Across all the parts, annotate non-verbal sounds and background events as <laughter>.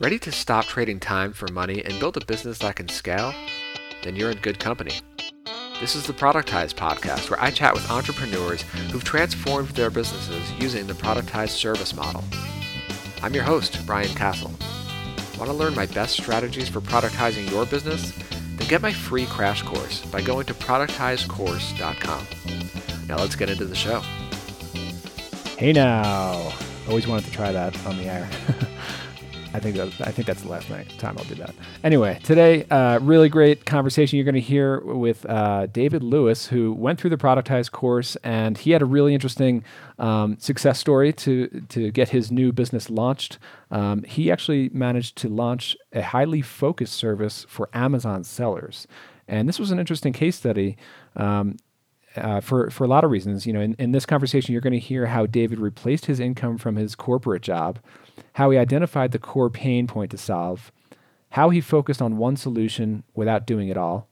Ready to stop trading time for money and build a business that can scale? Then you're in good company. This is the Productize podcast, where I chat with entrepreneurs who've transformed their businesses using the productized service model. I'm your host, Brian Casel. Want to learn my best strategies for productizing your business? Then get my free crash course by going to productizecourse.com. Now let's get into the show. Hey now. Always wanted to try that on the air. <laughs> I think that, I think that's the last night time I'll do that. Anyway, today, uh, really great conversation you're going to hear with uh, David Lewis, who went through the productized course, and he had a really interesting um, success story to to get his new business launched. Um, he actually managed to launch a highly focused service for Amazon sellers, and this was an interesting case study. Um, uh, for for a lot of reasons, you know, in, in this conversation, you're going to hear how David replaced his income from his corporate job how he identified the core pain point to solve, how he focused on one solution without doing it all,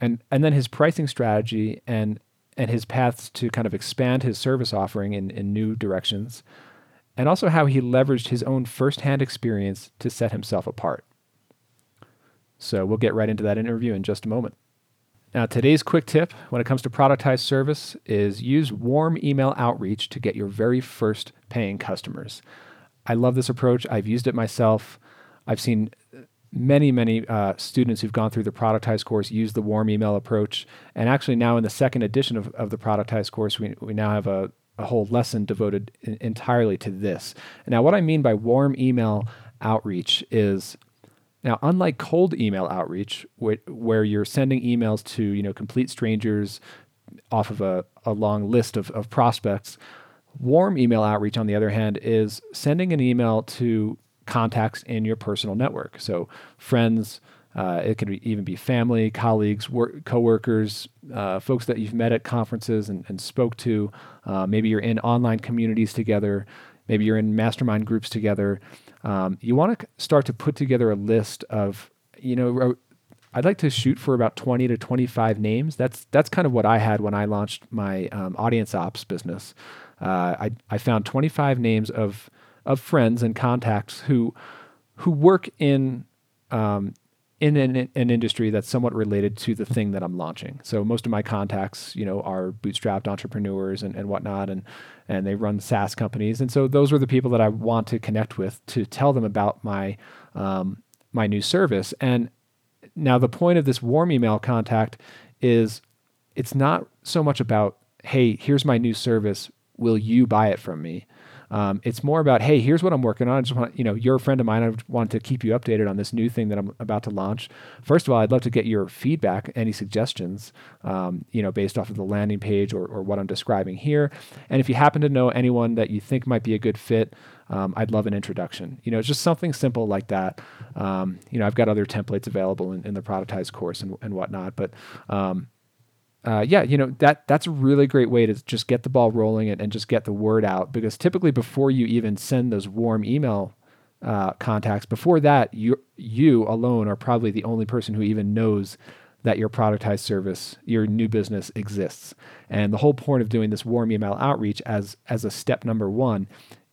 and, and then his pricing strategy and, and his paths to kind of expand his service offering in, in new directions, and also how he leveraged his own firsthand experience to set himself apart. So we'll get right into that interview in just a moment. Now, today's quick tip when it comes to productized service is use warm email outreach to get your very first paying customers. I love this approach. I've used it myself. I've seen many, many uh, students who've gone through the productized course use the warm email approach. And actually, now in the second edition of, of the productized course, we, we now have a, a whole lesson devoted in, entirely to this. Now, what I mean by warm email outreach is now, unlike cold email outreach, wh- where you're sending emails to you know complete strangers off of a, a long list of, of prospects, Warm email outreach, on the other hand, is sending an email to contacts in your personal network. So, friends, uh, it could be, even be family, colleagues, work, coworkers, uh, folks that you've met at conferences and, and spoke to. Uh, maybe you're in online communities together. Maybe you're in mastermind groups together. Um, you want to start to put together a list of, you know, I'd like to shoot for about 20 to 25 names. That's that's kind of what I had when I launched my um, audience ops business. Uh, I, I found 25 names of of friends and contacts who who work in um, in an, an, industry that's somewhat related to the thing that I'm launching. So most of my contacts, you know, are bootstrapped entrepreneurs and, and whatnot, and and they run SaaS companies. And so those are the people that I want to connect with to tell them about my um, my new service. And now the point of this warm email contact is it's not so much about hey, here's my new service will you buy it from me? Um, it's more about, hey, here's what I'm working on. I just want, you know, you're a friend of mine. I want to keep you updated on this new thing that I'm about to launch. First of all, I'd love to get your feedback, any suggestions, um, you know, based off of the landing page or, or what I'm describing here. And if you happen to know anyone that you think might be a good fit, um, I'd love an introduction. You know, it's just something simple like that. Um, you know, I've got other templates available in, in the productized course and, and whatnot, but um, uh, yeah, you know that that's a really great way to just get the ball rolling and, and just get the word out. Because typically, before you even send those warm email uh, contacts, before that, you you alone are probably the only person who even knows that your productized service, your new business exists. And the whole point of doing this warm email outreach as as a step number one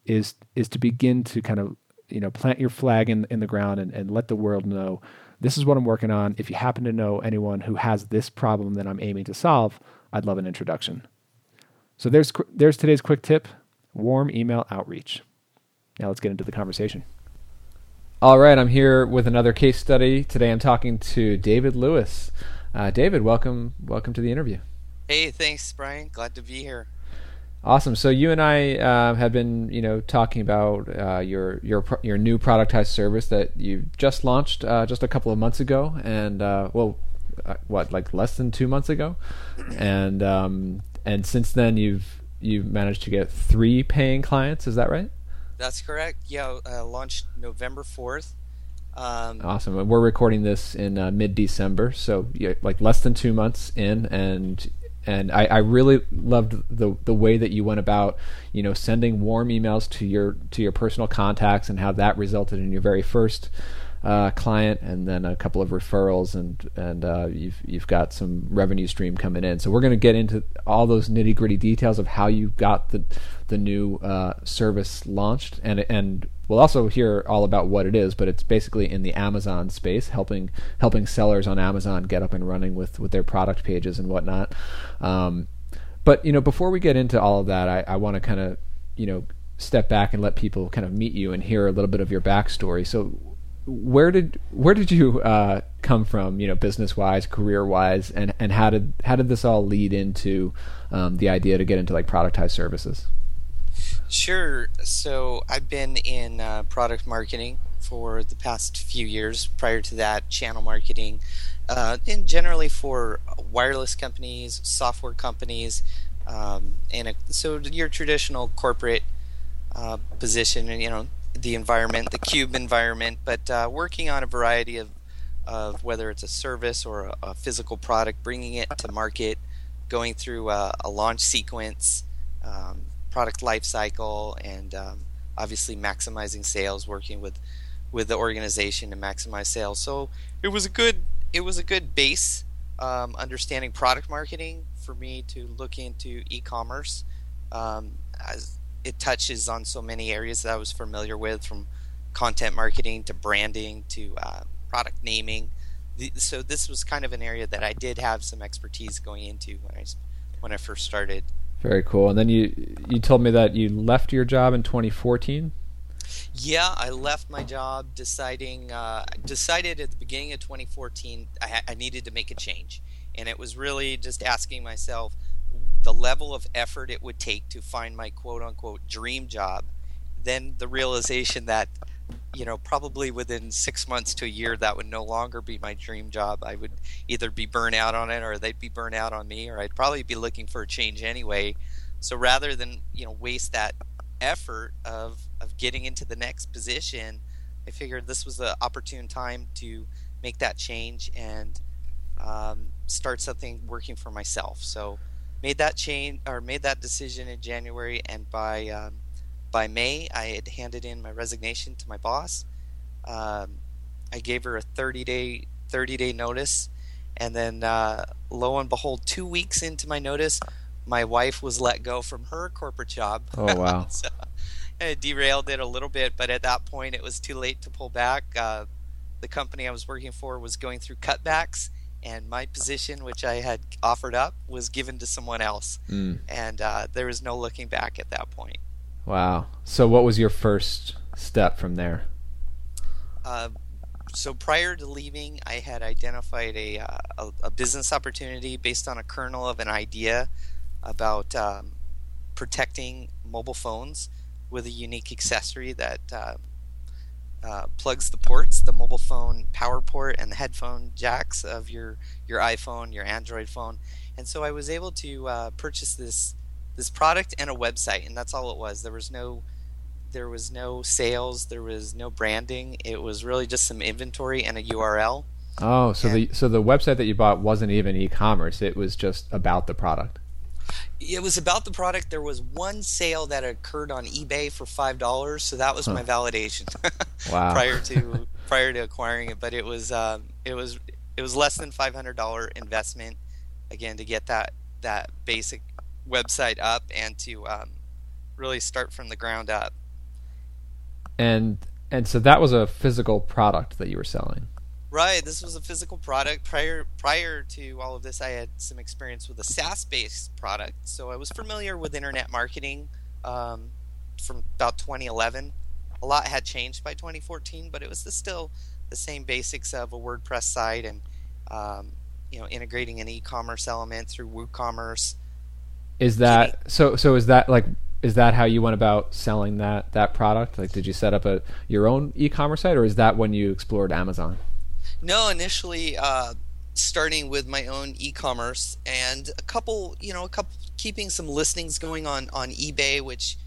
is is to begin to kind of you know plant your flag in in the ground and, and let the world know this is what I'm working on. If you happen to know anyone who has this problem that I'm aiming to solve, I'd love an introduction. So there's there's today's quick tip: warm email outreach. Now let's get into the conversation. All right, I'm here with another case study. Today I'm talking to David Lewis. Uh, David, welcome welcome to the interview. Hey, thanks, Brian. Glad to be here. Awesome. So you and I uh, have been, you know, talking about uh, your your your new productized service that you just launched uh, just a couple of months ago, and uh, well, uh, what like less than two months ago, and um, and since then you've you've managed to get three paying clients. Is that right? That's correct. Yeah, uh, launched November fourth. Um, awesome. We're recording this in mid December, so yeah, like less than two months in, and and I, I, really loved the the way that you went about you know sending warm emails to your to your personal contacts and how that resulted in your very first uh, client, and then a couple of referrals, and and uh, you've you've got some revenue stream coming in. So we're going to get into all those nitty gritty details of how you got the the new uh, service launched, and and we'll also hear all about what it is. But it's basically in the Amazon space, helping helping sellers on Amazon get up and running with with their product pages and whatnot. Um, but you know, before we get into all of that, I, I want to kind of you know step back and let people kind of meet you and hear a little bit of your backstory. So where did where did you uh, come from? You know, business wise, career wise, and and how did how did this all lead into um, the idea to get into like productized services? Sure. So I've been in uh, product marketing for the past few years. Prior to that, channel marketing, uh, and generally for wireless companies, software companies, um, and a, so your traditional corporate uh, position, and you know the environment, the cube environment, but uh, working on a variety of, of whether it's a service or a, a physical product, bringing it to market, going through a, a launch sequence, um, product life cycle, and um, obviously maximizing sales, working with with the organization to maximize sales. So it was a good it was a good base um, understanding product marketing for me to look into e-commerce. Um, as it touches on so many areas that I was familiar with, from content marketing to branding to uh, product naming. The, so this was kind of an area that I did have some expertise going into when I when I first started. Very cool. And then you you told me that you left your job in 2014. Yeah, I left my job deciding uh, decided at the beginning of 2014 I, I needed to make a change, and it was really just asking myself the level of effort it would take to find my quote unquote dream job, then the realization that, you know, probably within six months to a year, that would no longer be my dream job. I would either be burnt out on it or they'd be burnt out on me, or I'd probably be looking for a change anyway. So rather than, you know, waste that effort of, of getting into the next position, I figured this was the opportune time to make that change and um, start something working for myself. So made that change or made that decision in January, and by um, by May, I had handed in my resignation to my boss. Um, I gave her a 30 day 30 day notice, and then uh, lo and behold, two weeks into my notice, my wife was let go from her corporate job. Oh wow! <laughs> so, it derailed it a little bit, but at that point, it was too late to pull back. Uh, the company I was working for was going through cutbacks, and my position, which I had offered up, was given to someone else, mm. and uh, there was no looking back at that point. Wow. So, what was your first step from there? Uh, so, prior to leaving, I had identified a, uh, a, a, business opportunity based on a kernel of an idea about um, protecting mobile phones with a unique accessory that uh, plugs the ports, the mobile phone power port and the headphone jacks of your your iPhone, your Android phone. And so I was able to uh, purchase this this product and a website, and that's all it was. There was no there was no sales, there was no branding. It was really just some inventory and a URL. Oh, so and the so the website that you bought wasn't even e-commerce; it was just about the product it was about the product. There was one sale that occurred on eBay for five dollars, so that was huh. my validation. <laughs> wow. prior to <laughs> prior to acquiring it, but it was um, it was it was less than five hundred dollar investment again to get that that basic website up and to um, really start from the ground up. And and so that was a physical product that you were selling. Right. This was a physical product. Prior prior to all of this, I had some experience with a SaaS-based product, so I was familiar with internet marketing um, from about 2011. A lot had changed by 2014, but it was the, still the same basics of a WordPress site and um, you know integrating an e-commerce element through WooCommerce. Is that so? So is that like is that how you went about selling that that product? Like, did you set up a your own e-commerce site, or is that when you explored Amazon? No, initially uh, starting with my own e-commerce and a couple, you know, a couple keeping some listings going on on eBay, which,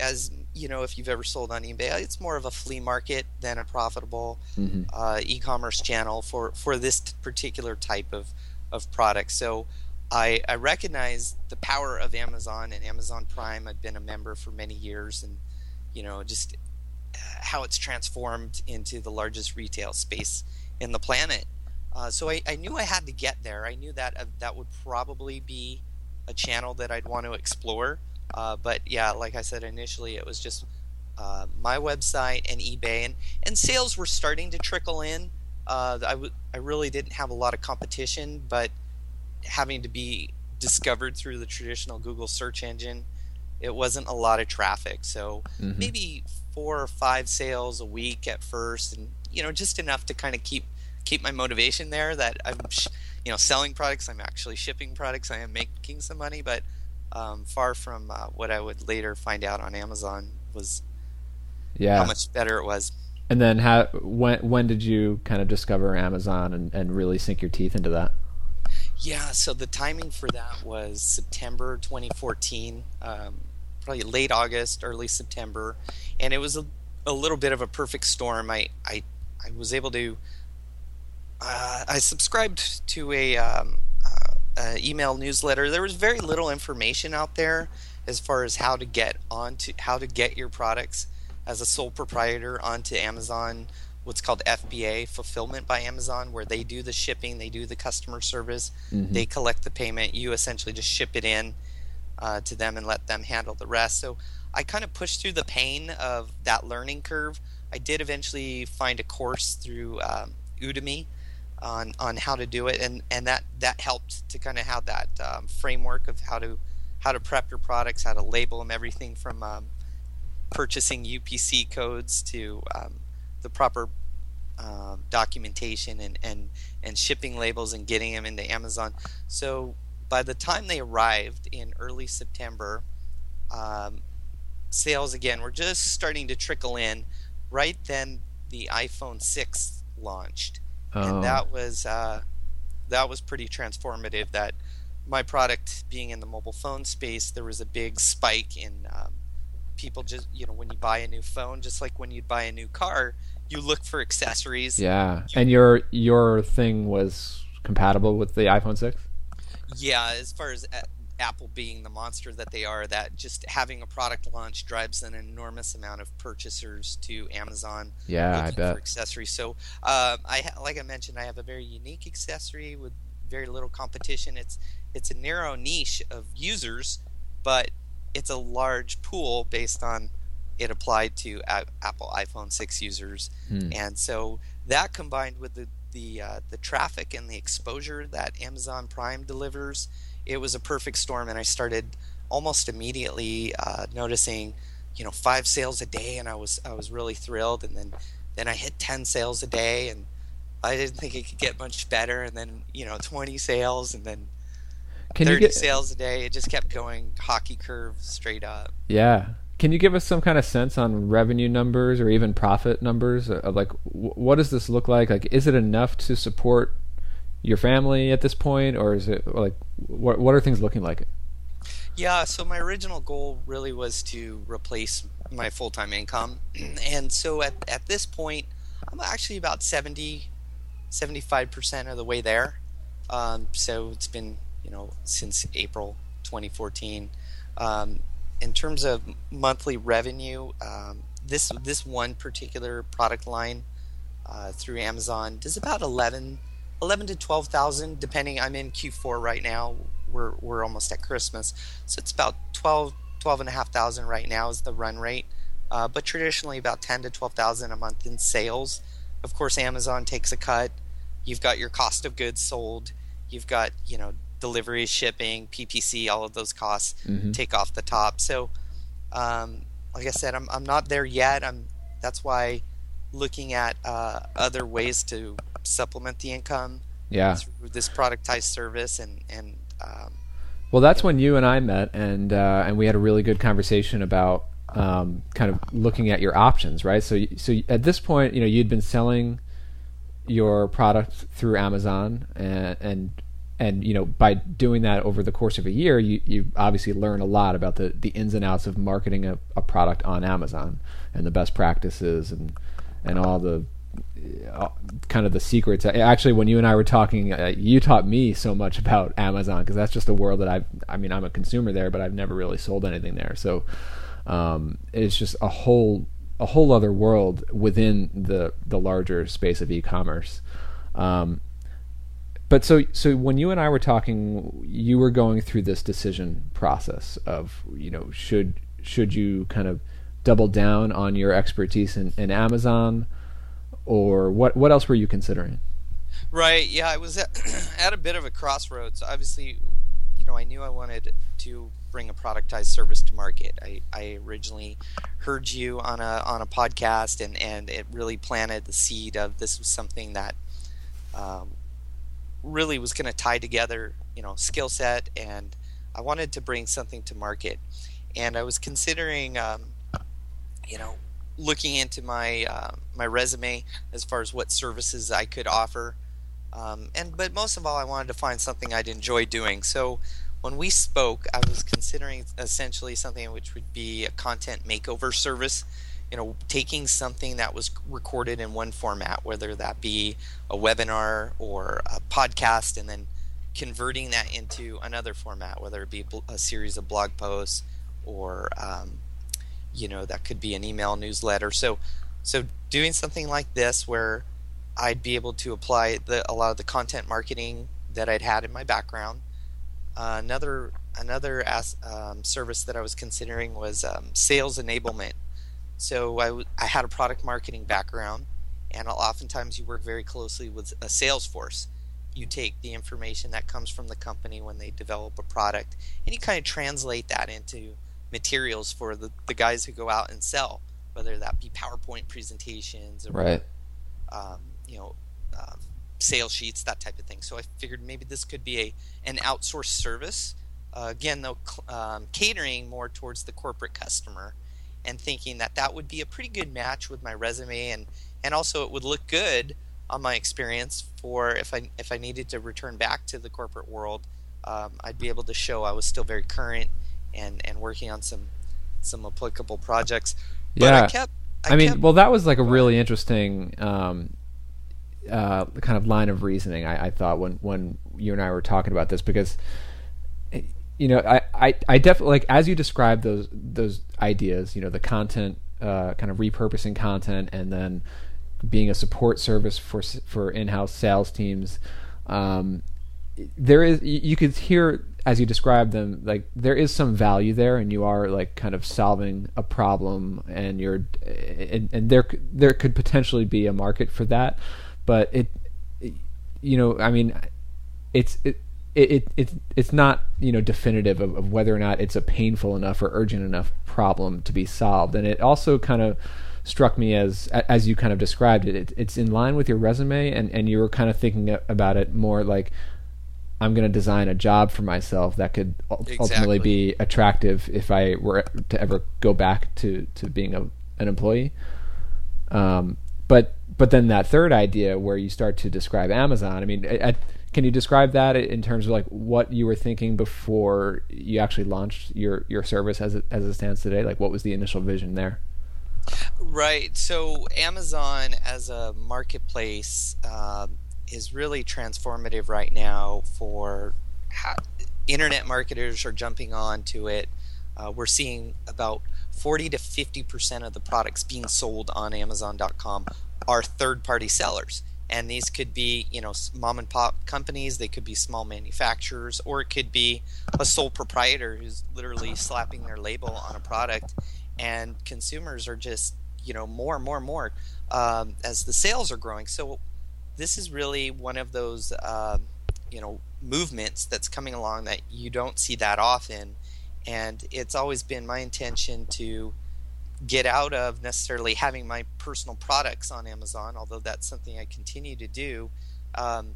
as you know, if you've ever sold on eBay, it's more of a flea market than a profitable mm-hmm. uh, e-commerce channel for for this particular type of of product. So. I, I recognize the power of Amazon and Amazon Prime. I've been a member for many years, and you know, just how it's transformed into the largest retail space in the planet. Uh, so I, I, knew I had to get there. I knew that uh, that would probably be a channel that I'd want to explore. Uh, but yeah, like I said initially, it was just uh, my website and eBay, and, and sales were starting to trickle in. Uh, I, w- I really didn't have a lot of competition, but having to be discovered through the traditional Google search engine, it wasn't a lot of traffic. So mm-hmm. maybe four or five sales a week at first, and you know just enough to kind of keep keep my motivation there. That I'm you know selling products, I'm actually shipping products, I am making some money, but um, far from uh, what I would later find out on Amazon was yeah how much better it was. And then how when when did you kind of discover Amazon and, and really sink your teeth into that? Yeah, so the timing for that was September 2014, um, probably late August, early September, and it was a, a little bit of a perfect storm. I I, I was able to uh, I subscribed to a, um, uh, a, email newsletter. There was very little information out there as far as how to get onto how to get your products as a sole proprietor onto Amazon what's called FBA fulfillment by Amazon where they do the shipping, they do the customer service, mm-hmm. they collect the payment, you essentially just ship it in uh, to them and let them handle the rest. So I kind of pushed through the pain of that learning curve. I did eventually find a course through um, Udemy on on how to do it, and and that that helped to kind of have that um, framework of how to how to prep your products, how to label them, everything from um, purchasing UPC codes to um, the proper uh, documentation and, and and shipping labels and getting them into Amazon. So by the time they arrived in early September, um, sales again were just starting to trickle in. Right then, the iPhone 6 launched, oh. and that was uh, that was pretty transformative. That my product being in the mobile phone space, there was a big spike in um, people just you know when you buy a new phone, just like when you buy a new car, you look for accessories. Yeah, you, and your your thing was compatible with the iPhone six. Yeah, as far as uh, Apple being the monster that they are, that just having a product launch drives an enormous amount of purchasers to Amazon. Yeah, I bet. For accessories. So, uh, I like I mentioned, I have a very unique accessory with very little competition. It's it's a narrow niche of users, but it's a large pool based on it applied to a- Apple iPhone 6 users, hmm. and so that combined with the the uh, the traffic and the exposure that Amazon Prime delivers it was a perfect storm, and I started almost immediately uh, noticing, you know, five sales a day, and I was I was really thrilled. And then then I hit ten sales a day, and I didn't think it could get much better. And then you know, twenty sales, and then Can 30 get... sales a day. It just kept going hockey curve straight up. Yeah. Can you give us some kind of sense on revenue numbers or even profit numbers? Of like, what does this look like? Like, is it enough to support your family at this point, or is it like what what are things looking like? Yeah, so my original goal really was to replace my full time income, <clears throat> and so at at this point, I'm actually about 70, 75 percent of the way there. Um, so it's been you know since April 2014. Um, in terms of monthly revenue, um, this this one particular product line uh, through Amazon does about 11 eleven to twelve thousand, depending. I'm in Q4 right now. We're we're almost at Christmas, so it's about 12, 12 and a half thousand right now is the run rate. Uh, but traditionally about ten to twelve thousand a month in sales. Of course, Amazon takes a cut. You've got your cost of goods sold. You've got you know delivery, shipping, PPC, all of those costs mm-hmm. take off the top. So, um, like I said, I'm I'm not there yet. I'm that's why looking at uh, other ways to supplement the income yeah. through this productized service and and um, well that's when you and I met and uh, and we had a really good conversation about um, kind of looking at your options right so so at this point you know you'd been selling your product through Amazon and and and you know by doing that over the course of a year you you obviously learn a lot about the the ins and outs of marketing a, a product on Amazon and the best practices and and all the kind of the secrets. Actually, when you and I were talking, uh, you taught me so much about Amazon because that's just a world that I've. I mean, I'm a consumer there, but I've never really sold anything there. So um, it's just a whole a whole other world within the the larger space of e-commerce. Um, but so so when you and I were talking, you were going through this decision process of you know should should you kind of double down on your expertise in, in Amazon, or what what else were you considering? Right. Yeah, I was at, <clears throat> at a bit of a crossroads. Obviously, you know, I knew I wanted to bring a productized service to market. I, I originally heard you on a on a podcast, and and it really planted the seed of this was something that um, really was going to tie together, you know, skill set, and I wanted to bring something to market. And I was considering, um, you know, looking into my uh, my resume as far as what services I could offer. Um, and but most of all, I wanted to find something I'd enjoy doing. So when we spoke, I was considering essentially something which would be a content makeover service you know, taking something that was recorded in one format, whether that be a webinar or a podcast, and then converting that into another format, whether it be a series of blog posts or, um, you know, that could be an email newsletter. So, so doing something like this where I'd be able to apply the, a lot of the content marketing that I'd had in my background. Uh, another another as, um, service that I was considering was um, sales enablement so I, w- I had a product marketing background, and oftentimes you work very closely with a sales force. You take the information that comes from the company when they develop a product, and you kind of translate that into materials for the, the guys who go out and sell, whether that be PowerPoint presentations or right. um, you know um, sales sheets, that type of thing. So I figured maybe this could be a an outsourced service. Uh, again, though, um, catering more towards the corporate customer and thinking that that would be a pretty good match with my resume and and also it would look good on my experience for if I if I needed to return back to the corporate world, um, I'd be able to show I was still very current and and working on some some applicable projects. But yeah. I kept. I, I mean, kept, well, that was like a really interesting um, uh, kind of line of reasoning. I, I thought when when you and I were talking about this because you know, I, I, I definitely like as you describe those those ideas, you know, the content, uh, kind of repurposing content, and then being a support service for for in-house sales teams. Um, there is you could hear as you describe them like there is some value there and you are like kind of solving a problem and you're and, and there there could potentially be a market for that. But it you know i mean it's it, it, it it's not you know definitive of, of, whether or not it's a painful enough or urgent enough problem to be solved. And it also kind of struck me as as you kind of described it, it it's in line with your resume and and you were kind of thinking about it more like I'm going to design a job for myself that could exactly. ultimately be attractive if I were to ever go back to to being a an employee um but but then that third idea where you start to describe Amazon I mean at can you describe that in terms of like what you were thinking before you actually launched your your service as it as it stands today? Like what was the initial vision there? Right. So Amazon as a marketplace um, is really transformative right now for how, internet marketers are jumping on to it. Uh, we're seeing about 40 to 50 percent of the products being sold on Amazon.com are third-party sellers. And these could be you know mom and pop companies they could be small manufacturers or it could be a sole proprietor who's literally slapping their label on a product. And consumers are just you know more and more and more um, as the sales are growing. So this is really one of those uh, you know movements that's coming along that you don't see that often and it's always been my intention to get out of necessarily having my personal products on Amazon, although that's something I continue to do. Um,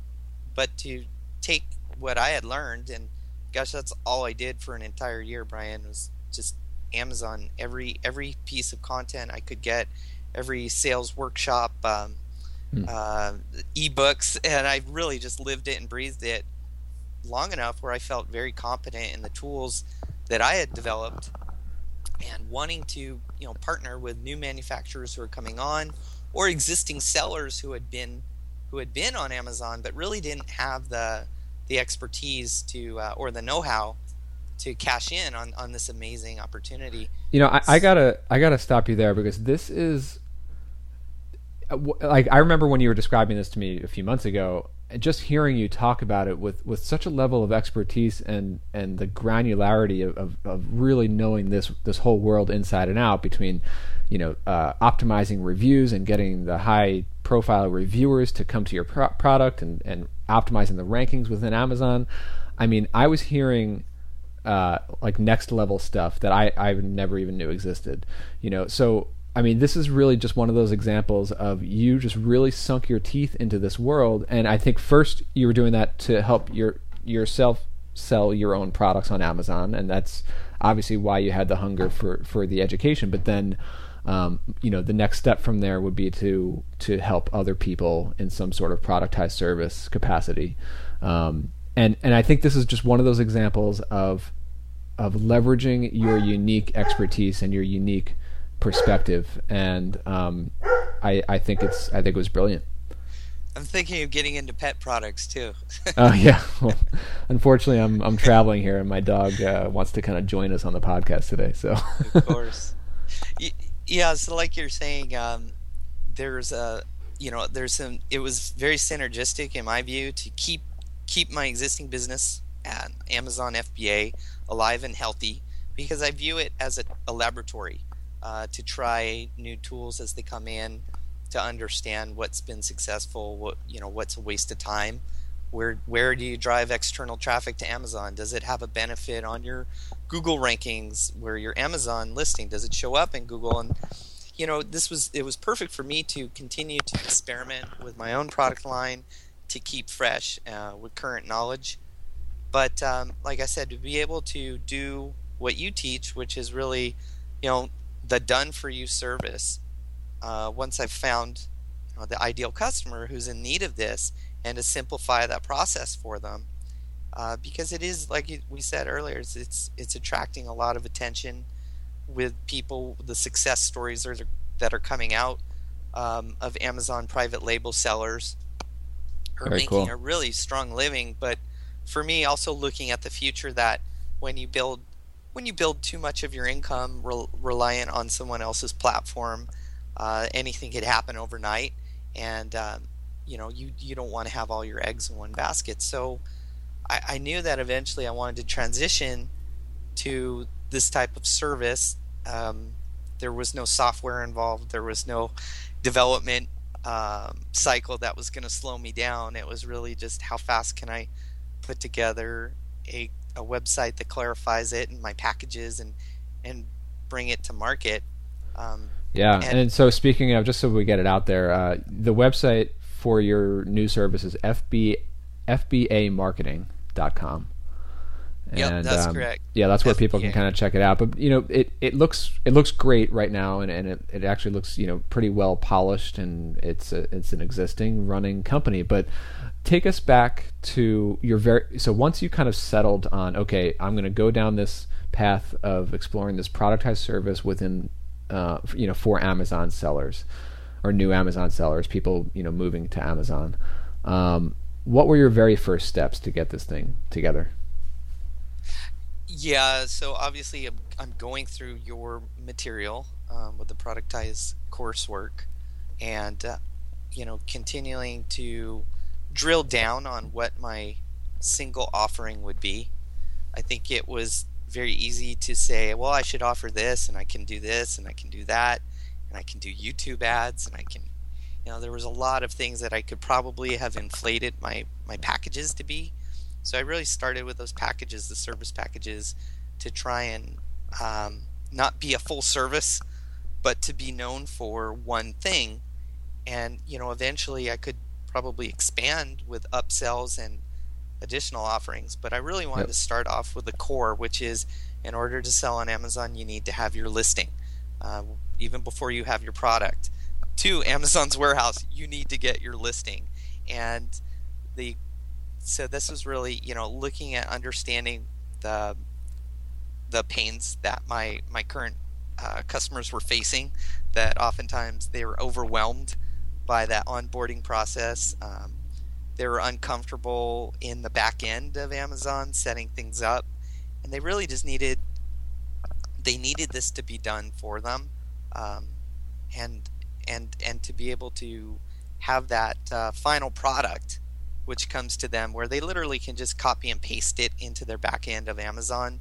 but to take what I had learned, and gosh, that's all I did for an entire year, Brian, was just Amazon. Every every piece of content I could get, every sales workshop, um, hmm. uh, ebooks, and I really just lived it and breathed it long enough where I felt very competent in the tools that I had developed and wanting to you know partner with new manufacturers who are coming on or existing sellers who had been who had been on Amazon but really didn't have the the expertise to uh, or the know-how to cash in on, on this amazing opportunity. You know, I, I gotta I gotta stop you there because this is like I remember when you were describing this to me a few months ago, just hearing you talk about it with, with such a level of expertise and, and the granularity of, of, of really knowing this this whole world inside and out between you know uh, optimizing reviews and getting the high profile reviewers to come to your pro- product and, and optimizing the rankings within Amazon. I mean, I was hearing uh, like next level stuff that I I never even knew existed. You know, so I mean, this is really just one of those examples of you just really sunk your teeth into this world, and I think first you were doing that to help your yourself sell your own products on Amazon, and that's obviously why you had the hunger for for the education. But then, um, you know, the next step from there would be to to help other people in some sort of productized service capacity. Um, and and I think this is just one of those examples of of leveraging your unique expertise and your unique perspective, and um, I, I think it's I think it was brilliant. I'm thinking of getting into pet products too. <laughs> Oh uh, yeah. Well, unfortunately, I'm I'm traveling here, and my dog uh, wants to kind of join us on the podcast today. So of course, yeah. So like you're saying, um, there's a you know there's some. It was very synergistic in my view to keep keep my existing business at Amazon FBA alive and healthy because I view it as a, a laboratory uh, to try new tools as they come in, to understand what's been successful, what you know, what's a waste of time. Where where do you drive external traffic to Amazon? Does it have a benefit on your Google rankings? Where your Amazon listing does it show up in Google? And you know, this was it was perfect for me to continue to experiment with my own product line to keep fresh uh, with current knowledge. But um, like I said, to be able to do what you teach, which is really, you know, the done for you service uh, once I've found you know, the ideal customer who's in need of this and to simplify that process for them. Uh, because it is like we said earlier, it's, it's, it's attracting a lot of attention with people. The success stories are, that are coming out um, of Amazon private label sellers are Very making cool. a really strong living. But for me, also looking at the future, that when you build when you build too much of your income re- reliant on someone else's platform, uh, anything could happen overnight, and um, you know you you don't want to have all your eggs in one basket. So I, I, knew that eventually I wanted to transition to this type of service. Um, there was no software involved. There was no development um, cycle that was going to slow me down. It was really just how fast can I put together a a website that clarifies it and my packages and and bring it to market. Um, yeah, and, and, so speaking of, just so we get it out there, uh, the website for your new service is fb fbamarketing.com. And, yep, that's um, correct. Yeah, that's where people can kind of check it out. But you know, it, it looks it looks great right now, and, and it, it actually looks you know pretty well polished, and it's a, it's an existing running company. But take us back to your very so once you kind of settled on okay i'm going to go down this path of exploring this productized service within uh, you know for amazon sellers or new amazon sellers people you know moving to amazon um, what were your very first steps to get this thing together yeah so obviously i'm, going through your material um, with the productized coursework and uh, you know continuing to drill down on what my single offering would be. I think it was very easy to say, well, I should offer this, and I can do this, and I can do that, and I can do YouTube ads, and I can, you know, there was a lot of things that I could probably have inflated my my packages to be. So I really started with those packages, the service packages, to try and um, not be a full service, but to be known for one thing. And you know, eventually I could probably expand with upsells and additional offerings. But I really wanted yep. to start off with the core, which is in order to sell on Amazon, you need to have your listing, uh, even before you have your product. To Amazon's warehouse, you need to get your listing, and the so this was really you know looking at understanding the the pains that my my current uh, customers were facing. That oftentimes they were overwhelmed by that onboarding process. Um, they were uncomfortable in the back end of Amazon setting things up, and they really just needed they needed this to be done for them, um, and and and to be able to have that uh, final product which comes to them where they literally can just copy and paste it into their back end of Amazon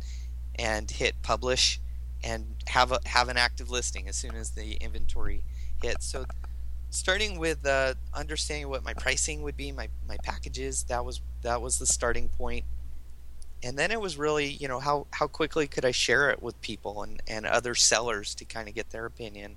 and hit publish and have a have an active listing as soon as the inventory hits. So starting with uh, understanding what my pricing would be, my, my packages, that was that was the starting point. And then it was really, you know, how, how quickly could I share it with people and, and other sellers to kind of get their opinion.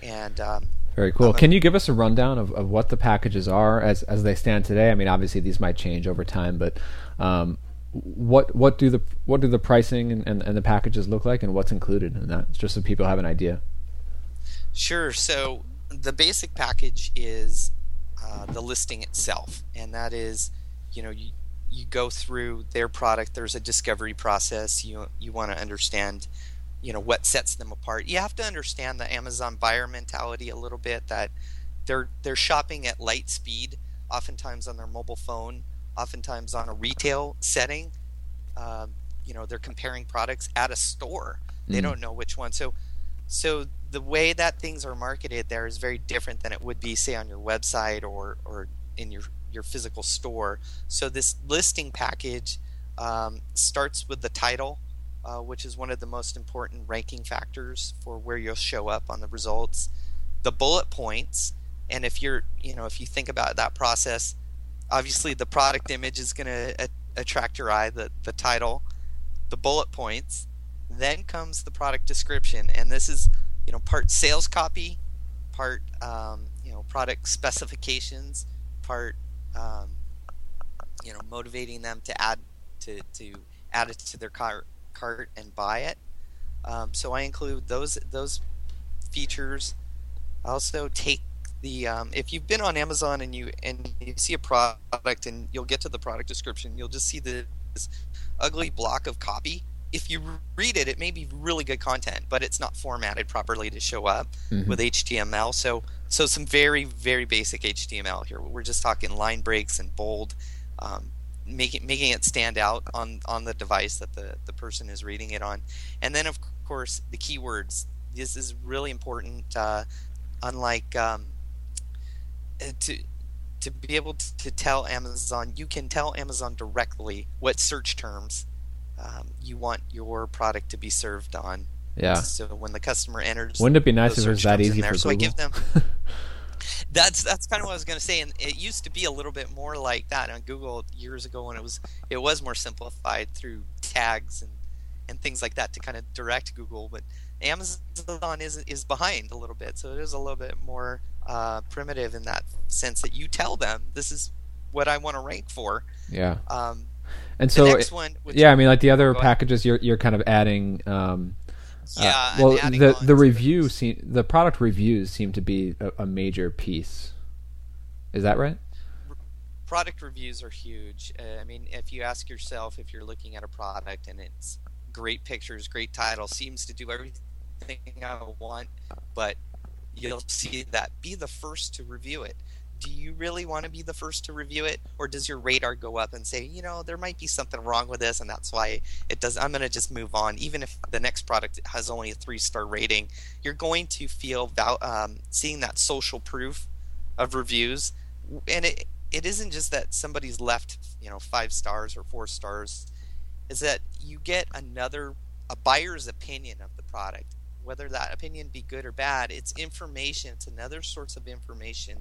And um, very cool. Can you give us a rundown of, of what the packages are as as they stand today? I mean, obviously these might change over time, but um, what what do the what do the pricing and, and, and, the packages look like, and what's included in that? Just so people have an idea. Sure. So the basic package is uh, the listing itself, and that is, you know, you you go through their product. There's a discovery process. You you want to understand, you know, what sets them apart. You have to understand the Amazon buyer mentality a little bit. That they're they're shopping at light speed, oftentimes on their mobile phone oftentimes on a retail setting. Um, you know, they're comparing products at a store. They mm. don't know which one. So, so the way that things are marketed there is very different than it would be, say, on your website or or in your your physical store. So this listing package um, starts with the title, uh, which is one of the most important ranking factors for where you'll show up on the results. The bullet points, and if you're, you know, if you think about that process, obviously the product image is going to attract your eye the the title the bullet points then comes the product description and this is you know part sales copy part um, you know product specifications part um, you know motivating them to add to to add it to their cart cart and buy it um, so I include those those features I also take the um, if you've been on Amazon and you and you see a product and you'll get to the product description, you'll just see this ugly block of copy. If you read it, it may be really good content, but it's not formatted properly to show up mm-hmm. with HTML. So so some very very basic HTML here. We're just talking line breaks and bold, um, making making it stand out on on the device that the the person is reading it on, and then of course the keywords. This is really important. Uh, unlike um, uh, to to be able to tell Amazon, you can tell Amazon directly what search terms um, you want your product to be served on. Yeah. So when the customer enters, wouldn't it be nice if it was that easy there, for so I give them. <laughs> that's that's kind of what I was going to say, and it used to be a little bit more like that on Google years ago when it was it was more simplified through tags and and things like that to kind of direct Google, but Amazon is is behind a little bit, so it is a little bit more uh, primitive in that sense that you tell them this is what I want to rank for. Yeah. Um, and so, one, yeah, I mean, like the other packages, you're you're kind of adding. Um, yeah. Uh, well, the the review seem, the product reviews seem to be a, a major piece. Is that right? product reviews are huge. Uh, I mean, if you ask yourself if you're looking at a product and it's great pictures, great title, seems to do everything I want, but you'll see that be the first to review it. Do you really want to be the first to review it, or does your radar go up and say, you know, there might be something wrong with this, and that's why it does? I'm going to just move on, even if the next product has only a three star rating. You're going to feel um, seeing that social proof of reviews, and it it isn't just that somebody's left, you know, five stars or four stars. Is that you get another a buyer's opinion of the product whether that opinion be good or bad, it's information. It's another source of information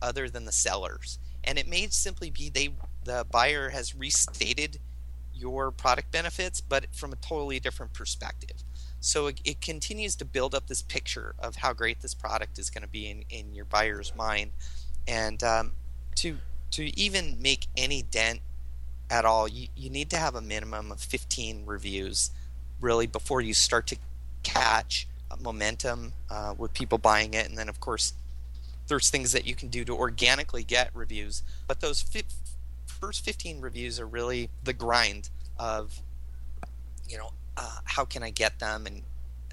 other than the sellers. And it may simply be they the buyer has restated your product benefits, but from a totally different perspective. So it, it continues to build up this picture of how great this product is going to be in, in your buyer's mind. And um, to to even make any dent at all, you, you need to have a minimum of 15 reviews really before you start to catch momentum uh, with people buying it, and then of course there's things that you can do to organically get reviews. But those fi- first 15 reviews are really the grind of you know uh, how can I get them and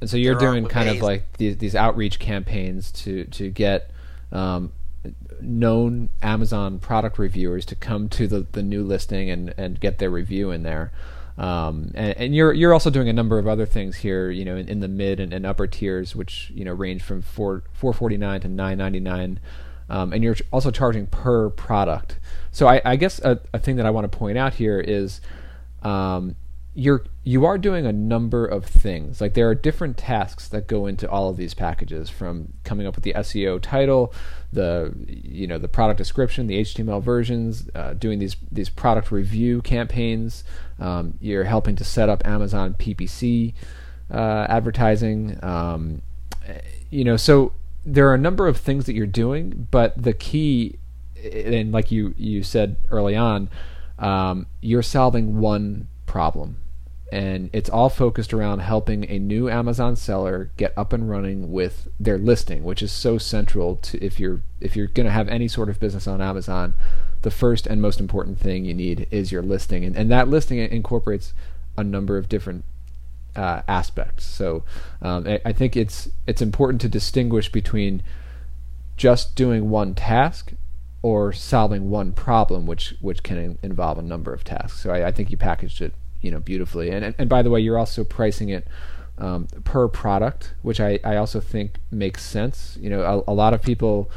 and so you're doing kind of like these, these outreach campaigns to to get um, known Amazon product reviewers to come to the, the new listing and, and get their review in there. Um, and, and, you're you're also doing a number of other things here, you know, in, in the mid and, and, upper tiers, which you know range from four four forty nine to nine ninety nine, um, and you're also charging per product. So I, I guess a, a, thing that I want to point out here is um, you're you are doing a number of things. Like there are different tasks that go into all of these packages, from coming up with the SEO title, the you know the product description, the HTML versions, uh, doing these these product review campaigns. Um, you're helping to set up Amazon PPC uh, advertising. Um, you know, so there are a number of things that you're doing, but the key, and like you you said early on, um, you're solving one problem and it's all focused around helping a new Amazon seller get up and running with their listing, which is so central to if you're if you're going to have any sort of business on Amazon, the first and most important thing you need is your listing, and and that listing incorporates a number of different uh, aspects. So um, I, I think it's it's important to distinguish between just doing one task or solving one problem, which which can involve a number of tasks. So I, I think you packaged it you know beautifully. And and, and by the way, you're also pricing it um, per product, which I, I also think makes sense. You know, a, a lot of people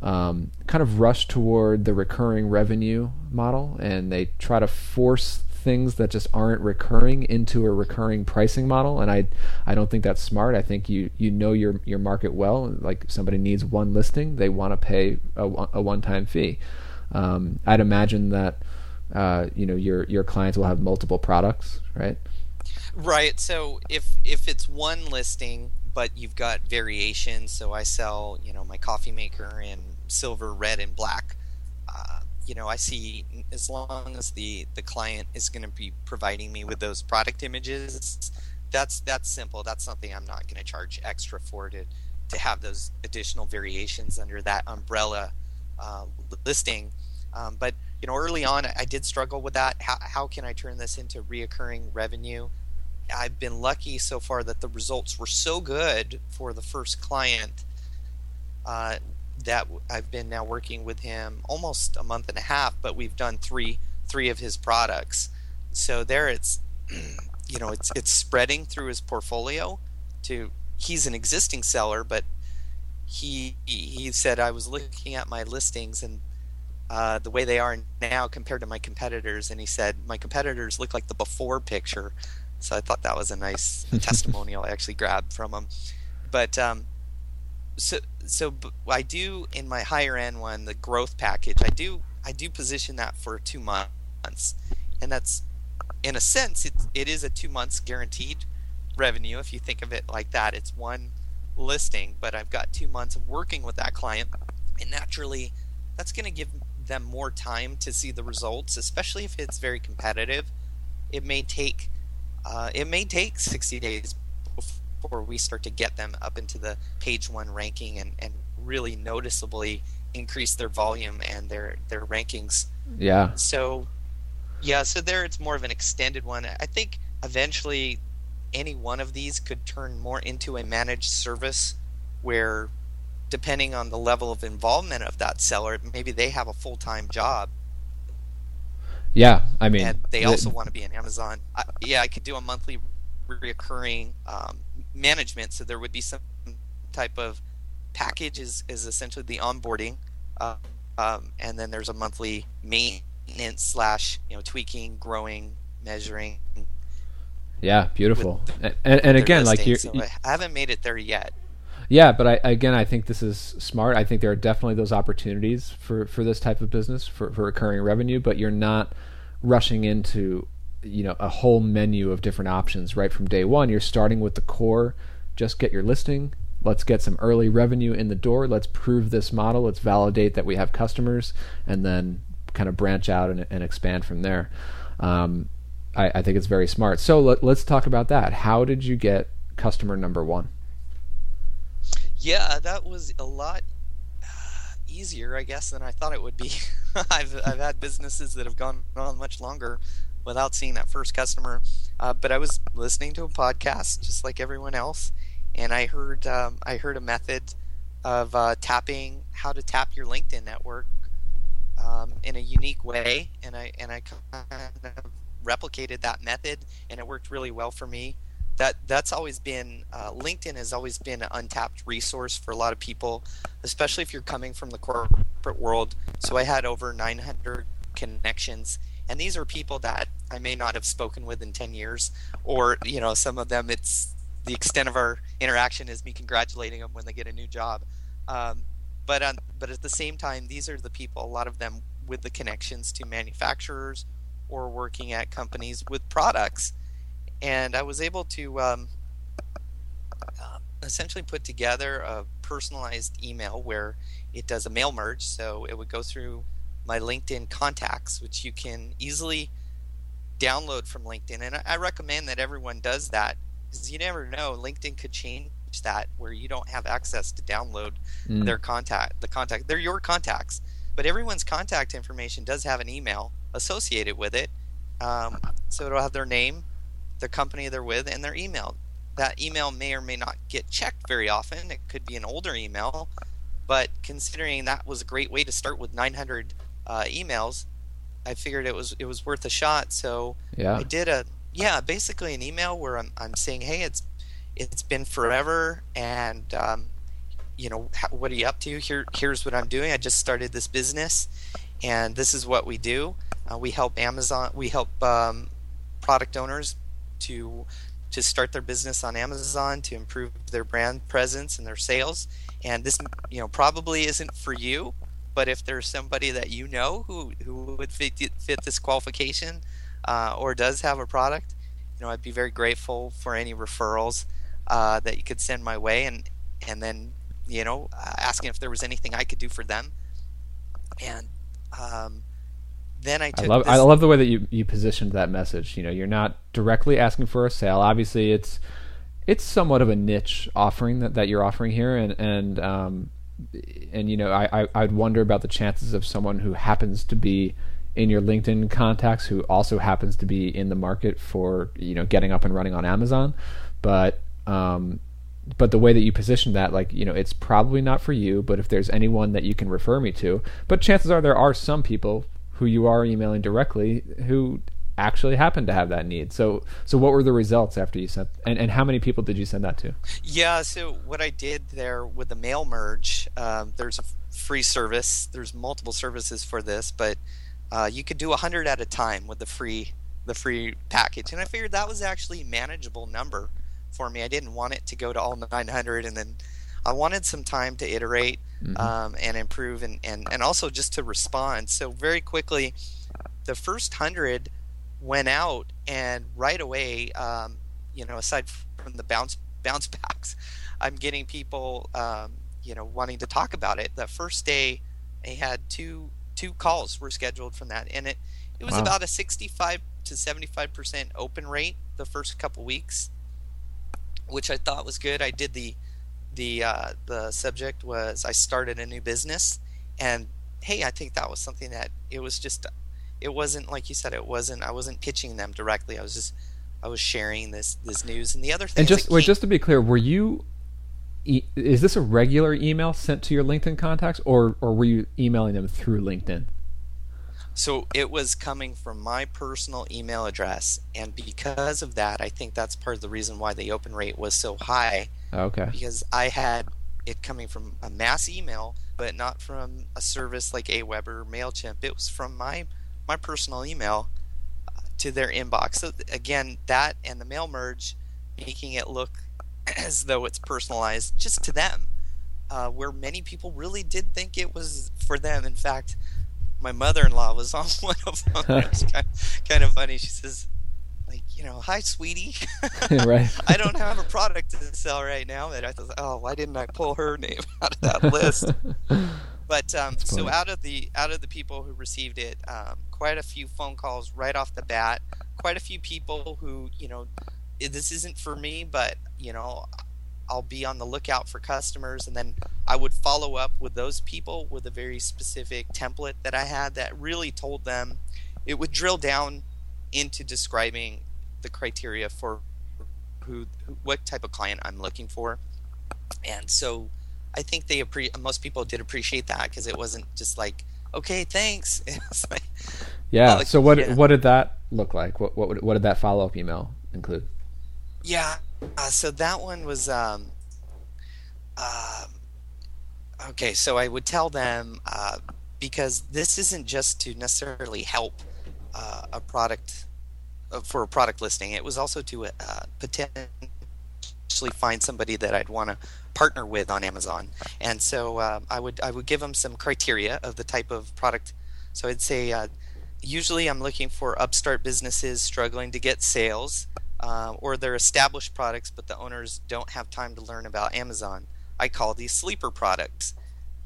um, kind of rush toward the recurring revenue model, and they try to force things that just aren't recurring into a recurring pricing model and I I don't think that's smart. I think you you know your your market well. Like somebody needs one listing, they want to pay a, a one-time fee. Um, I'd imagine that uh, you know your your clients will have multiple products, right? Right. So if if it's one listing, but you've got variations, so I sell you know my coffee maker in silver, red, and black. Uh, you know, I see as long as the the client is going to be providing me with those product images, that's that's simple. That's something I'm not going to charge extra for to to have those additional variations under that umbrella uh, listing. Um, but you know, early on, I did struggle with that. How, how can I turn this into reoccurring revenue? I've been lucky so far that the results were so good for the first client uh, that I've been now working with him almost a month and a half, but we've done three three of his products. So there, it's <clears throat> you know, it's it's spreading through his portfolio. To he's an existing seller, but he he said I was looking at my listings and uh, the way they are now compared to my competitors. And he said, My competitors look like the before picture. So I thought that was a nice <laughs> testimonial I actually grabbed from him. But um, so so I do in my higher end one, the growth package. I do I do position that for two months, and that's in a sense it it is a two months guaranteed revenue if you think of it like that. It's one listing, but I've got two months of working with that client, and naturally, that's going to give them more time to see the results, especially if it's very competitive. It may take uh, it may take 60 days before we start to get them up into the page one ranking and, and really noticeably increase their volume and their their rankings. Yeah. So yeah, so there it's more of an extended one. I think eventually any one of these could turn more into a managed service where depending on the level of involvement of that seller, maybe they have a full time job. Yeah, I mean, and they also want to be in Amazon. I, yeah, I could do a monthly recurring um, management, so there would be some type of package is, is essentially the onboarding, uh, um, and then there's a monthly maintenance slash you know tweaking, growing, measuring. Yeah, beautiful. And, and, and again, like you, so I haven't made it there yet. Yeah, but I, again, I think this is smart. I think there are definitely those opportunities for, for this type of business for, for recurring revenue, but you're not rushing into you know a whole menu of different options right from day one. You're starting with the core. Just get your listing. Let's get some early revenue in the door. Let's prove this model. Let's validate that we have customers, and then kind of branch out and, and expand from there. Um, I, I, think it's very smart. So let, let's talk about that. How did you get customer number one? Yeah, that was a lot uh, easier, I guess, than I thought it would be. <laughs> I've I've had businesses that have gone on much longer without seeing that first customer. Uh, but I was listening to a podcast just like everyone else, and I heard um, I heard a method of uh, tapping how to tap your LinkedIn network um, in a unique way, and I and I kind of replicated that method, and it worked really well for me. That that's always been uh, LinkedIn has always been an untapped resource for a lot of people, especially if you're coming from the corporate world. So I had over 900 connections, and these are people that I may not have spoken with in 10 years, or you know, some of them it's the extent of our interaction is me congratulating them when they get a new job. Um, but on, but at the same time, these are the people. A lot of them with the connections to manufacturers or working at companies with products, and I was able to um, uh, essentially put together a personalized email where it does a mail merge. So it would go through my LinkedIn contacts, which you can easily download from LinkedIn, and I recommend that everyone does that because you never know. LinkedIn could change that where you don't have access to download mm. their contact. The contact they're your contacts, but everyone's contact information does have an email associated with it. Um, so it'll have their name, the company they're with, and their email. That email may or may not get checked very often. It could be an older email, but considering that was a great way to start with 900 uh, emails, I figured it was it was worth a shot. So yeah. I did a yeah, basically an email where I'm, I'm saying, hey, it's it's been forever, and um, you know, what are you up to? Here, here's what I'm doing. I just started this business, and this is what we do. Uh, we help Amazon. We help um, product owners to to start their business on Amazon to improve their brand presence and their sales. And this, you know, probably isn't for you, but if there's somebody that you know who who would fit fit this qualification, uh, or does have a product, you know, I'd be very grateful for any referrals uh, that you could send my way, and and then you know, asking if there was anything I could do for them, and um, then I took. I love. I love the way that you you positioned that message. You know, you're not directly asking for a sale. Obviously, it's it's somewhat of a niche offering that, that you're offering here, and and um, and you know, I, I I'd wonder about the chances of someone who happens to be in your LinkedIn contacts who also happens to be in the market for you know getting up and running on Amazon, but um, but the way that you position that, like you know, it's probably not for you. But if there's anyone that you can refer me to, but chances are there are some people who you are emailing directly who actually happen to have that need. So so what were the results after you sent and, and how many people did you send that to? Yeah, so what I did there with the mail merge, um, there's a free service. There's multiple services for this, but uh, you could do 100 at a time with the free the free package and i figured that was actually a manageable number for me i didn't want it to go to all 900 and then i wanted some time to iterate mm-hmm. um, and improve and, and, and also just to respond so very quickly the first 100 went out and right away um, you know aside from the bounce bounce <laughs> backs i'm getting people um, you know wanting to talk about it the first day I had two two calls were scheduled from that, and it it was wow. about a 65 to 75 percent open rate the first couple weeks, which I thought was good. I did the the uh, the subject was I started a new business, and hey, I think that was something that it was just it wasn't like you said it wasn't I wasn't pitching them directly. I was just I was sharing this this news. And the other thing, and just wait, just to be clear, were you e- is this a regular email sent to your LinkedIn contacts, or or were you emailing them through LinkedIn? So it was coming from my personal email address, and because of that, I think that's part of the reason why the open rate was so high. Okay. Because I had it coming from a mass email, but not from a service like Aweber or Mailchimp. It was from my my personal email uh, to their inbox. So again, that and the mail merge, making it look <clears throat> as though it's personalized just to them, uh, where many people really did think it was for them. In fact, my mother-in-law was on <laughs> one of them. it was <laughs> kind, kind of funny. She says, like, you know, hi, sweetie. <laughs> right. I don't have a product to sell right now. And I thought, oh, why didn't I pull her name out of that list? but um, so out of the out of the people who received it, um, quite a few phone calls right off the bat. Quite a few people who, you know, this isn't for me, but you know, I'll be on the lookout for customers, and then I would follow up with those people with a very specific template that I had that really told them. It would drill down into describing the criteria for who, what type of client I'm looking for, and so I think they appre- most people did appreciate that because it wasn't just like okay, thanks. <laughs> like, yeah. Oh, so what yeah. what did that look like? What what what did that follow up email include? Yeah, uh, so that one was um, uh, okay. So I would tell them uh, because this isn't just to necessarily help uh, a product uh, for a product listing. It was also to uh, potentially find somebody that I'd want to partner with on Amazon. And so uh, I would I would give them some criteria of the type of product. So I'd say usually I'm looking for upstart businesses struggling to get sales, uh, or they're established products but the owners don't have time to learn about Amazon. I call these sleeper products.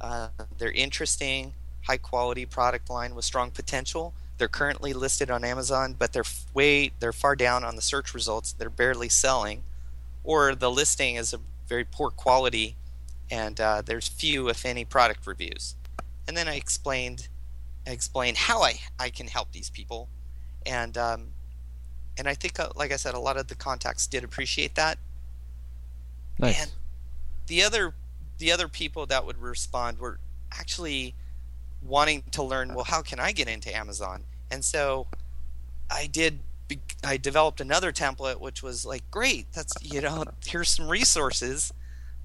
Uh, they're interesting, high quality product line with strong potential. They're currently listed on Amazon, but they're way they're far down on the search results. They're barely selling, or the listing is a very poor quality, and uh, there's few, if any, product reviews. And then I explained, I explained how I, I can help these people, and um, and I think, uh, like I said, a lot of the contacts did appreciate that. Nice. And the other the other people that would respond were actually wanting to learn. Well, how can I get into Amazon? And so I did I developed another template which was like, great, that's you know, <laughs> here's some resources,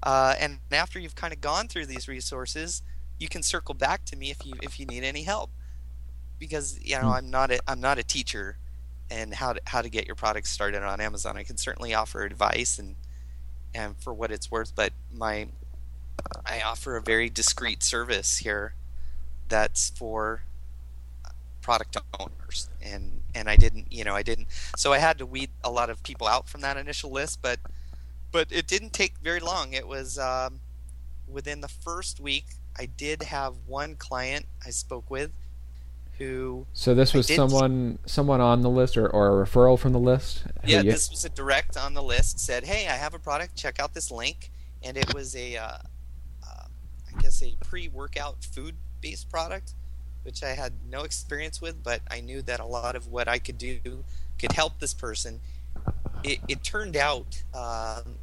uh, and after you've kind of gone through these resources, you can circle back to me if you if you need any help, because you know I'm not a I'm not a teacher, and how to how to get your products started on Amazon. I can certainly offer advice and and for what it's worth, but my I offer a very discreet service here that's for product owners and and I didn't you know I didn't so I had to weed a lot of people out from that initial list but but it didn't take very long it was um, within the first week I did have one client I spoke with who so this was someone someone on the list or, or a referral from the list yeah you... this was a direct on the list said hey I have a product check out this link and it was a uh, uh, I guess a pre-workout food based product which I had no experience with, but I knew that a lot of what I could do could help this person. It, it turned out um,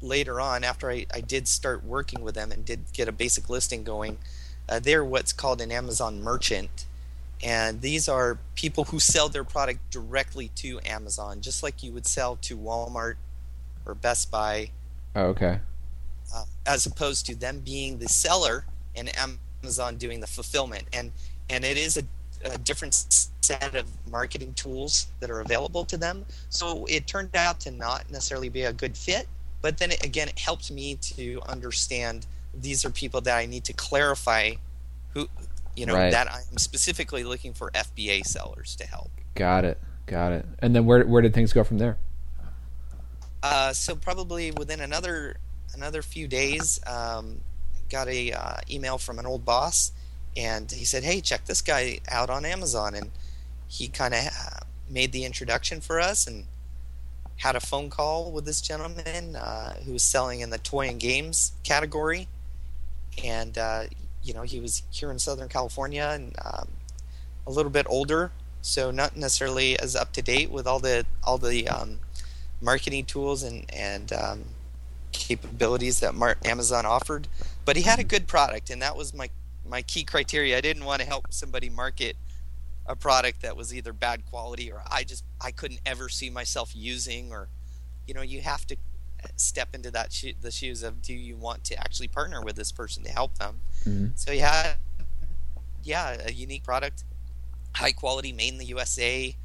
later on, after I, I, did start working with them and did get a basic listing going, uh, they're what's called an Amazon merchant. And these are people who sell their product directly to Amazon, just like you would sell to Walmart or Best Buy. Oh, okay. Uh, as opposed to them being the seller and Amazon doing the fulfillment, and and it is a, a, different set of marketing tools that are available to them. So it turned out to not necessarily be a good fit, but then it, again, it helped me to understand these are people that I need to clarify who, you know, right. that I'm specifically looking for FBA sellers to help. Got it, got it. And then where where did things go from there? Uh, so probably within another another few days, um, got a uh, email from an old boss, and he said, "Hey, check this guy out on Amazon." And he kind of uh, made the introduction for us and had a phone call with this gentleman uh, who was selling in the toy and games category, and uh, you know he was here in Southern California and um, a little bit older, so not necessarily as up to date with all the all the um, marketing tools and and um, capabilities that Amazon offered, but he had a good product, and that was my my key criteria. I didn't want to help somebody market a product that was either bad quality or I just I couldn't ever see myself using, or you know, you have to step into that sho- the shoes of do you want to actually partner with this person to help them. Mm-hmm. So he had yeah a unique product, high quality, made in the USA.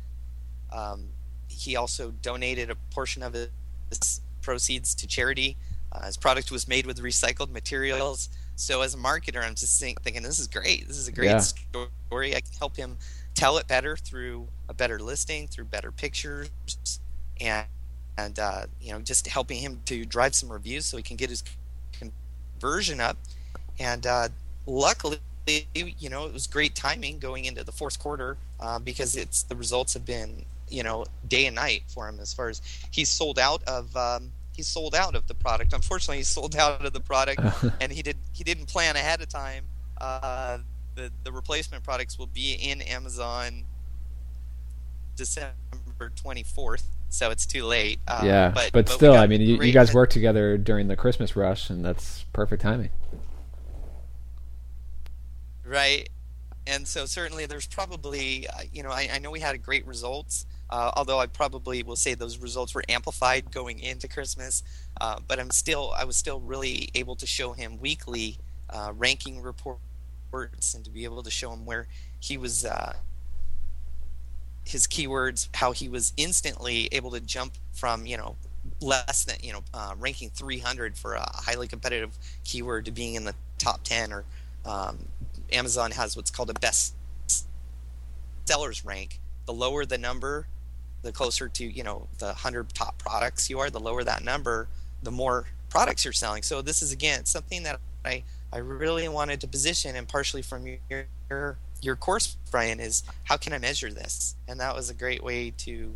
Um, he also donated a portion of his proceeds to charity. Uh, his product was made with recycled materials. So as a marketer, I'm just think, thinking this is great. This is a great yeah. story. I can help him tell it better through a better listing, through better pictures, and and uh, you know just helping him to drive some reviews so he can get his conversion up. And uh, luckily, you know, it was great timing going into the fourth quarter uh, because it's the results have been you know day and night for him as far as he's sold out of um, he's sold out of the product. Unfortunately, he sold out of the product, <laughs> and he did he didn't plan ahead of time. Uh, the the replacement products will be in Amazon December twenty fourth, so it's too late. Uh, yeah, but, but, but still, I mean, you, you guys worked together during the Christmas rush, and that's perfect timing. Right. and so certainly there's probably uh, you know I, I know we had great results uh, although I probably will say those results were amplified going into Christmas. Uh, but I'm still, I was still really able to show him weekly uh, ranking reports and to be able to show him where he was, uh, his keywords, how he was instantly able to jump from, you know, less than, you know, uh, ranking 300 for a highly competitive keyword to being in the top 10 or um, Amazon has what's called a best sellers rank. The lower the number, the closer to you know the 100 top products you are the lower that number the more products you're selling so this is again something that i i really wanted to position and partially from your your, your course brian is how can i measure this and that was a great way to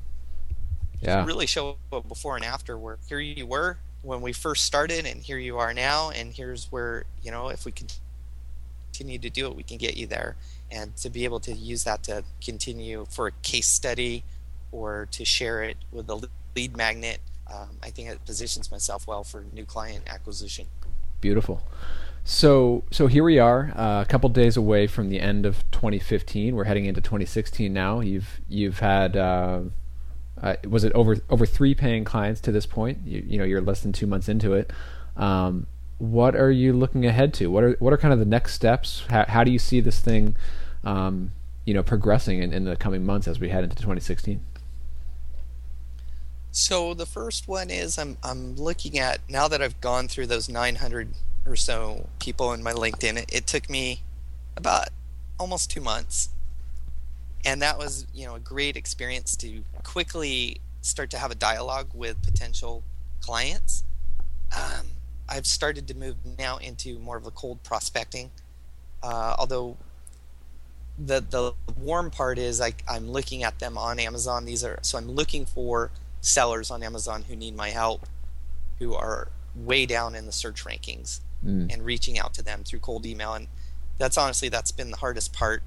yeah. really show a before and after where here you were when we first started and here you are now and here's where you know if we continue to do it we can get you there and to be able to use that to continue for a case study or to share it with a lead magnet, um, I think it positions myself well for new client acquisition. Beautiful. So, so here we are, uh, a couple days away from the end of 2015. We're heading into 2016 now. You've you've had uh, uh, was it over over three paying clients to this point? You, you know, you're less than two months into it. Um, what are you looking ahead to? What are what are kind of the next steps? How, how do you see this thing, um, you know, progressing in, in the coming months as we head into 2016? So the first one is I'm I'm looking at now that I've gone through those 900 or so people in my LinkedIn. It, it took me about almost two months, and that was you know a great experience to quickly start to have a dialogue with potential clients. Um, I've started to move now into more of a cold prospecting, uh, although the the warm part is I, I'm looking at them on Amazon. These are so I'm looking for sellers on Amazon who need my help, who are way down in the search rankings, mm. and reaching out to them through cold email. And that's honestly that's been the hardest part.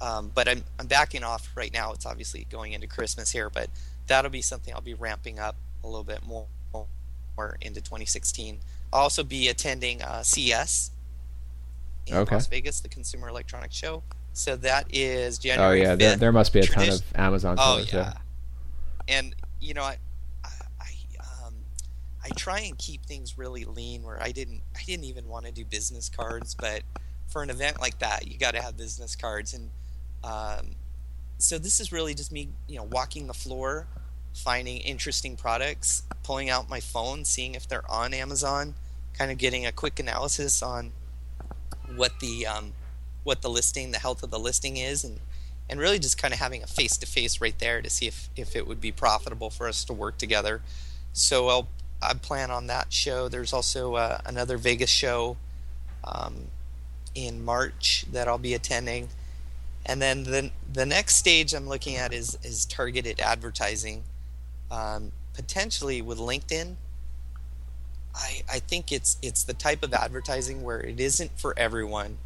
Um, but I'm I'm backing off right now. It's obviously going into Christmas here, but that'll be something I'll be ramping up a little bit more, more into 2016. I'll also be attending uh, CES in okay. Las Vegas, the Consumer Electronics Show. So that is January. Oh yeah, there, there, must be a ton of Amazon. Oh yeah. yeah and you know, I, I try and keep things really lean. Where I didn't, I didn't even want to do business cards, but for an event like that, you got to have business cards. And um, so this is really just me, you know, walking the floor, finding interesting products, pulling out my phone, seeing if they're on Amazon, kind of getting a quick analysis on what the um, what the listing, the health of the listing is, and and really just kind of having a face to face right there to see if, if it would be profitable for us to work together. So I'll I plan on that show. There's also uh, another Vegas show um, in March that I'll be attending, and then the the next stage I'm looking at is is targeted advertising, um, potentially with LinkedIn. I I think it's it's the type of advertising where it isn't for everyone,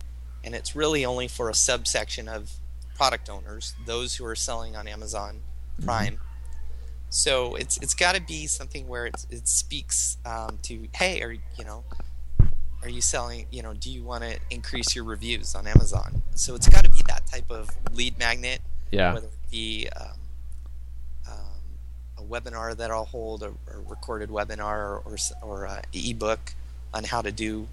and it's really only for a subsection of product owners, those who are selling on Amazon mm-hmm. Prime. Mm-hmm. So it's it's got to be something where it it speaks um, to hey, are you know, are you selling? You know, do you want to increase your reviews on Amazon? So it's got to be that type of lead magnet. Yeah. Whether it be um, um, a webinar that I'll hold, a, a recorded webinar, or or, or ebook on how to do,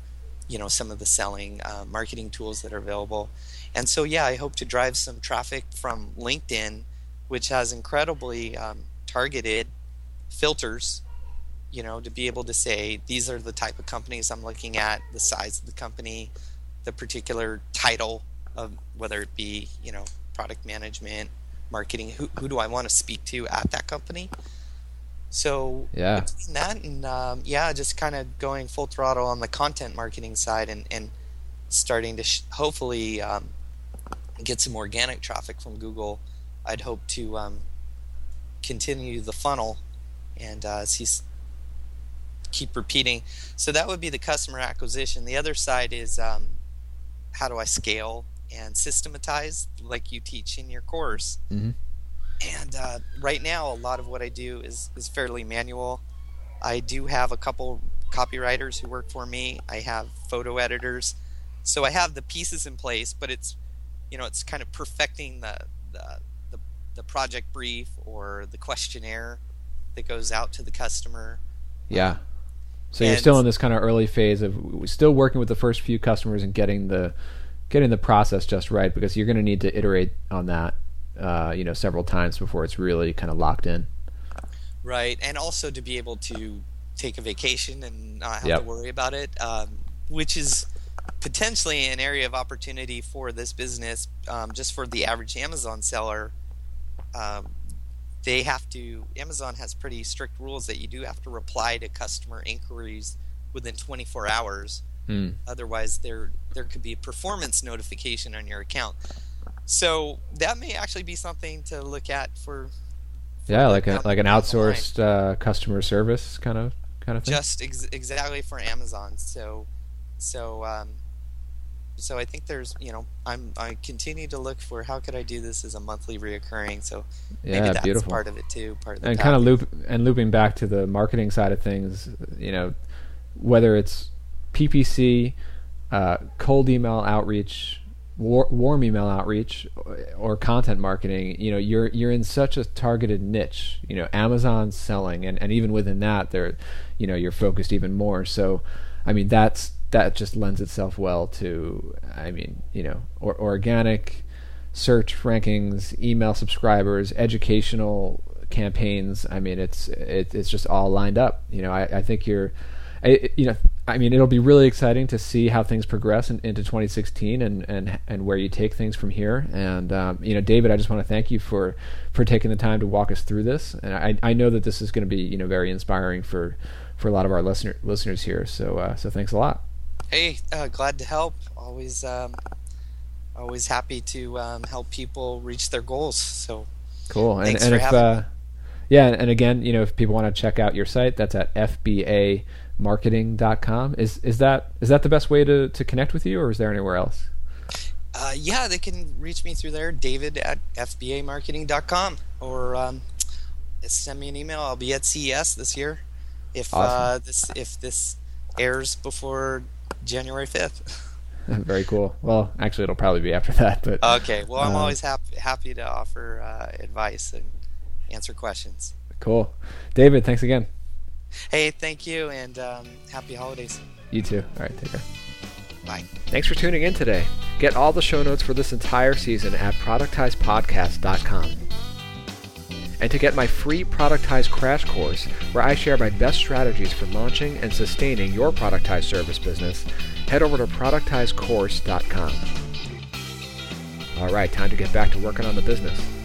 you know, some of the selling uh, marketing tools that are available. And so, yeah, I hope to drive some traffic from LinkedIn, which has incredibly um, targeted filters, you know, to be able to say these are the type of companies I'm looking at, the size of the company, the particular title of whether it be, you know, product management, marketing, who, who do I want to speak to at that company? So yeah, that and um, yeah, just kind of going full throttle on the content marketing side and and starting to sh- hopefully um, get some organic traffic from Google, I'd hope to um, continue the funnel and uh, see keep repeating. So that would be the customer acquisition. The other side is um, how do I scale and systematize, like you teach in your course. Mm-hmm. And uh, right now, a lot of what I do is is fairly manual. I do have a couple copywriters who work for me. I have photo editors, so I have the pieces in place, but it's you know, it's kind of perfecting the the the, project brief or the questionnaire that goes out to the customer. Yeah. So you're still in this kind of early phase of still working with the first few customers and getting the getting the process just right because you're going to need to iterate on that, uh, you know, several times before it's really kind of locked in. Right, and also to be able to take a vacation and not have Yep. to worry about it, um, which is potentially an area of opportunity for this business. Um, just for the average Amazon seller, um, they have to. Amazon has pretty strict rules that you do have to reply to customer inquiries within 24 hours. Mm. Otherwise, there there could be a performance notification on your account. So that may actually be something to look at for Yeah, like a like an down the line. outsourced uh, customer service kind of kind of thing. just ex- exactly for Amazon. So, so, um, so I think there's, you know, I'm I continue to look for how could I do this as a monthly reoccurring. So maybe yeah, that's beautiful. part of it too. Part of the and kind of loop and looping back to the marketing side of things, you know, whether it's PPC, uh, cold email outreach, war, warm email outreach, or, or content marketing, you know, you're you're in such a targeted niche. You know, Amazon's selling, and, and even within that, they're, you know, you're focused even more. So, I mean, that's that just lends itself well to, I mean, you know, or, organic search rankings, email subscribers, educational campaigns. I mean, it's it, it's just all lined up. You know, I, I think you're, I, you know, I mean, it'll be really exciting to see how things progress in, into 2016 and, and and where you take things from here. And um, you know, David, I just want to thank you for for taking the time to walk us through this. And I, I know that this is going to be you know very inspiring for for a lot of our listener listeners here. So uh, so thanks a lot. Hey, uh, glad to help. Always, um, always happy to um, help people reach their goals. So Cool. And, and for if having uh, yeah, and again, you know, if people want to check out your site, that's at fbamarketing.com. Is is that is that the best way to, to connect with you or is there anywhere else? uh, yeah, they can reach me through there, David at fbamarketing.com, or um, send me an email. I'll be at CES this year. If uh, this if this airs before January fifth. <laughs> Very cool. Well, actually it'll probably be after that, but Okay. Well, I'm Uh, always happy happy to offer uh, advice and answer questions. cool. David, thanks again. Hey, thank you, and um, happy holidays. You too. All right, take care. Bye. Thanks for tuning in today. Get all the show notes for this entire season at productizepodcast.com. And to get my free Productize Crash Course, where I share my best strategies for launching and sustaining your productized service business, head over to productizecourse.com. All right, time to get back to working on the business.